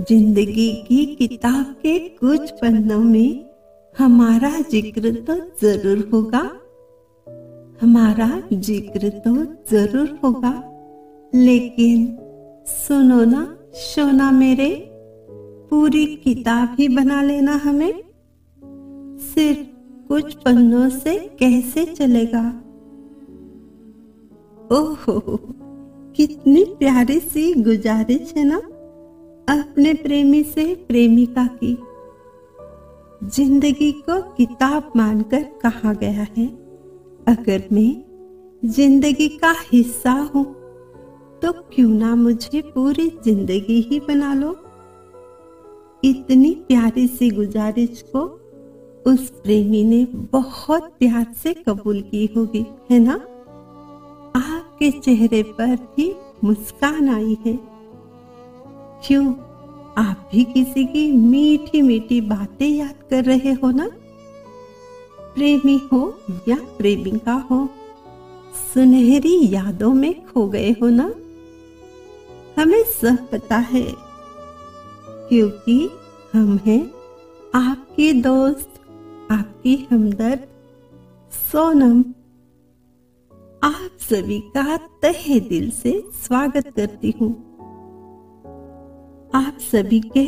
ज़िंदगी की किताब के कुछ पन्नों में हमारा ज़िक्र तो ज़रूर होगा। हमारा ज़िक्र तो ज़रूर होगा। लेकिन सुनो ना, सोना मेरे, पूरी किताब ही बना लेना हमें। सिर्फ़ कुछ पन्नों से कैसे चलेगा? ओहो, कितनी प्यारी सी गुजारिश है ना? अपने प्रेमी से प्रेमिका की ज़िंदगी को किताब मानकर कहा गया है, अगर मैं ज़िंदगी का हिस्सा हूँ तो क्यों ना मुझे पूरी ज़िंदगी ही बना लो? इतनी प्यारी सी गुजारिश को उस प्रेमी ने बहुत प्यार से कबूल की होगी, है ना? आपके चेहरे पर भी मुस्कान आई है। क्यों? आप भी किसी की मीठी मीठी बातें याद कर रहे हो ना? प्रेमी हो या प्रेमिका हो, सुनहरी यादों में खो गए हो ना? हमें सब पता है, क्योंकि हम हैं आपके दोस्त, आपकी हमदर्द, सोनम। आप सभी का तहे दिल से स्वागत करती हूँ। आप सभी के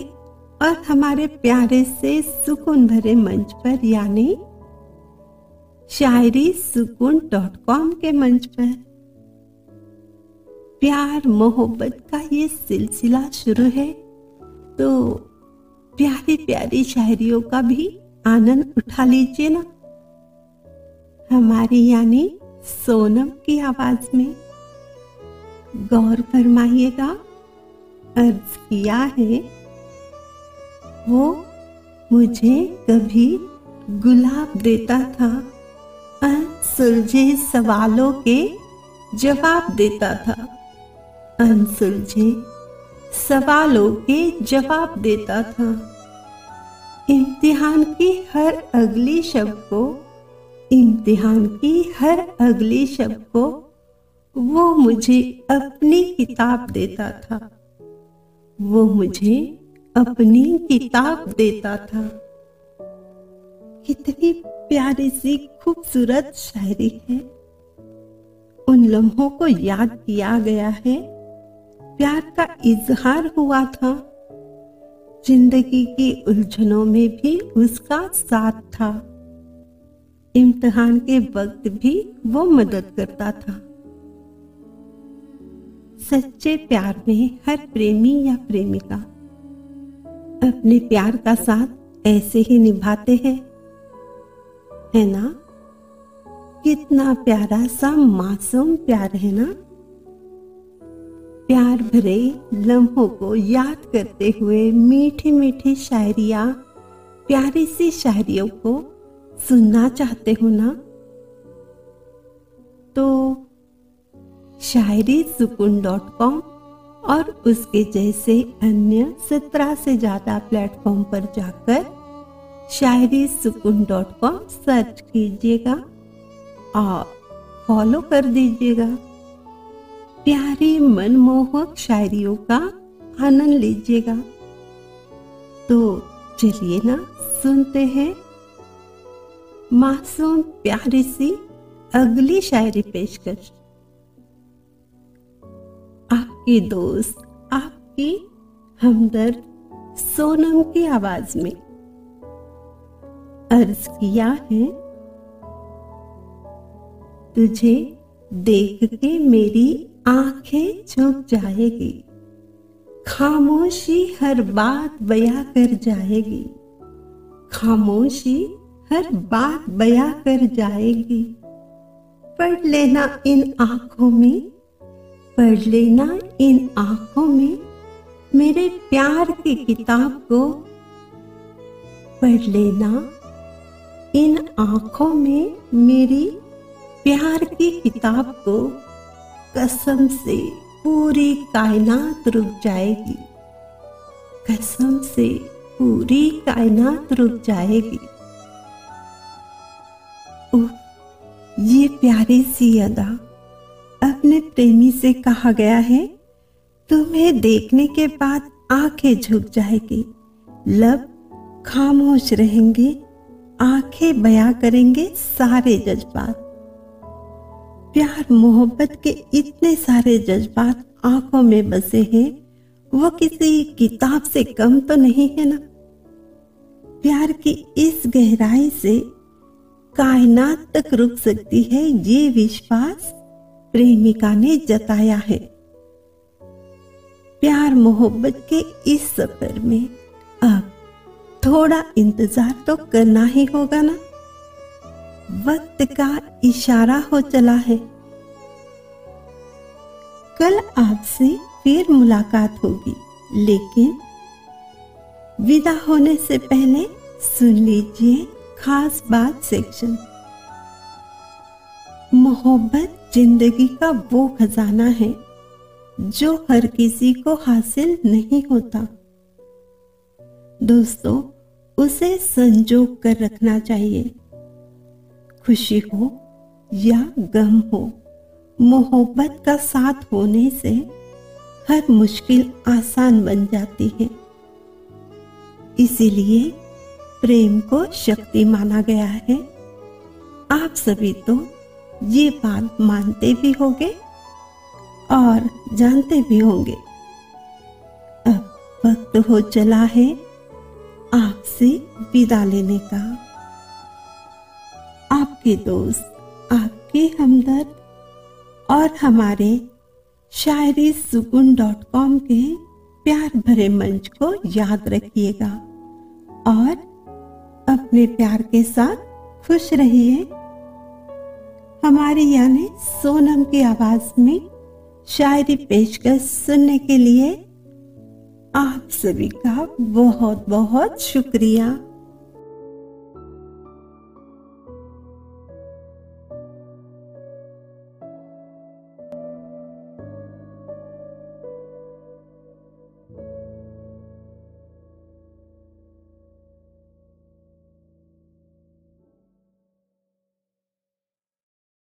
और हमारे प्यारे से सुकून भरे मंच पर, यानी शायरी सुकून डॉट कॉम के मंच पर। प्यार मोहब्बत का ये सिलसिला शुरू है तो प्यारी प्यारी शायरियों का भी आनंद उठा लीजिए ना। हमारी यानी सोनम की आवाज़ में गौर फरमाइएगा अर्ज़ किया है, वो मुझे कभी गुलाब देता था अनसुलझे सवालों के जवाब देता था। अनसुलझे सवालों के जवाब देता था। इम्तिहान की हर अगली शब्द को, इम्तिहान की हर अगली शब्द को वो मुझे अपनी किताब देता था। वो मुझे अपनी किताब देता था। कितनी प्यारी सी खूबसूरत शायरी है। उन लम्हों को याद किया गया है। प्यार का इजहार हुआ था। ज़िंदगी की उलझनों में भी उसका साथ था। इम्तिहान के वक्त भी वो मदद करता था। सच्चे प्यार में हर प्रेमी या प्रेमिका अपने प्यार का साथ ऐसे ही निभाते हैं। है ना? कितना प्यारा सा मासूम प्यार है ना? प्यार भरे लम्हों को याद करते हुए मीठी मीठी शायरिया, प्यारी सी शायरियों को सुनना चाहते हो ना? तो शायरी सुकून डॉट कॉम और उसके जैसे अन्य सत्रह से ज़्यादा प्लेटफॉर्म पर जाकर शायरी सुकून डॉट कॉम सर्च कीजिएगा और फॉलो कर दीजिएगा। प्यारी मनमोहक शायरियों का आनंद लीजिएगा। तो चलिए ना, सुनते हैं। मासूम प्यारी सी अगली शायरी पेशकश। आपकी दोस्त, आपकी हमदर्द, सोनम की आवाज़ में। अर्ज़ किया है, तुझे देख के मेरी आँखें झुक जाएगी। खामोशी हर बात बया कर जाएगी। खामोशी हर बात बया कर जाएगी। पढ़ लेना इन आँखों में। पढ़ लेना इन आँखों में। मेरे प्यार की किताब को पढ़ लेना। इन आँखों में मेरी प्यार की किताब को कसम से पूरी कायनात रुक जाएगी। कसम से पूरी कायनात रुक जाएगी। उफ, ये प्यारी सी अदा। अपने प्रेमी से कहा गया है, तुम्हें देखने के बाद आँखें झुक जाएगी। लब खामोश रहेंगे, आँखें बयां करेंगे सारे जज्बात। प्यार मोहब्बत के इतने सारे जज्बात आँखों में बसे हैं, वो किसी किताब से कम तो नहीं है ना। प्यार की इस गहराई से कायनात तक रुक सकती है ये विश्वास प्रेमिका ने जताया है। प्यार मोहब्बत के इस सफ़र में अब थोड़ा इंतज़ार तो करना ही होगा ना। वक्त का इशारा हो चला है। कल आपसे फिर मुलाकात होगी, लेकिन विदा होने से पहले सुन लीजिए खास बात सेक्शन। मोहब्बत ज़िंदगी का वो खजाना है, जो हर किसी को हासिल नहीं होता। दोस्तों, उसे संजोग कर रखना चाहिए। खुशी हो या गम हो, मोहब्बत का साथ होने से हर मुश्किल आसान बन जाती है। इसीलिए प्रेम को शक्ति माना गया है। आप सभी तो ये बात मानते भी होंगे और जानते भी होंगे। अब वक्त हो चला है आपसे विदा लेने का। आपके दोस्त, आपके हमदर्द और हमारे शायरी सुकून डॉट कॉम के प्यार भरे मंच को याद रखिएगा और अपने प्यार के साथ खुश रहिए। हमारी यानी सोनम की आवाज़ में शायरी पेशकश सुनने के लिए आप सभी का बहुत बहुत शुक्रिया।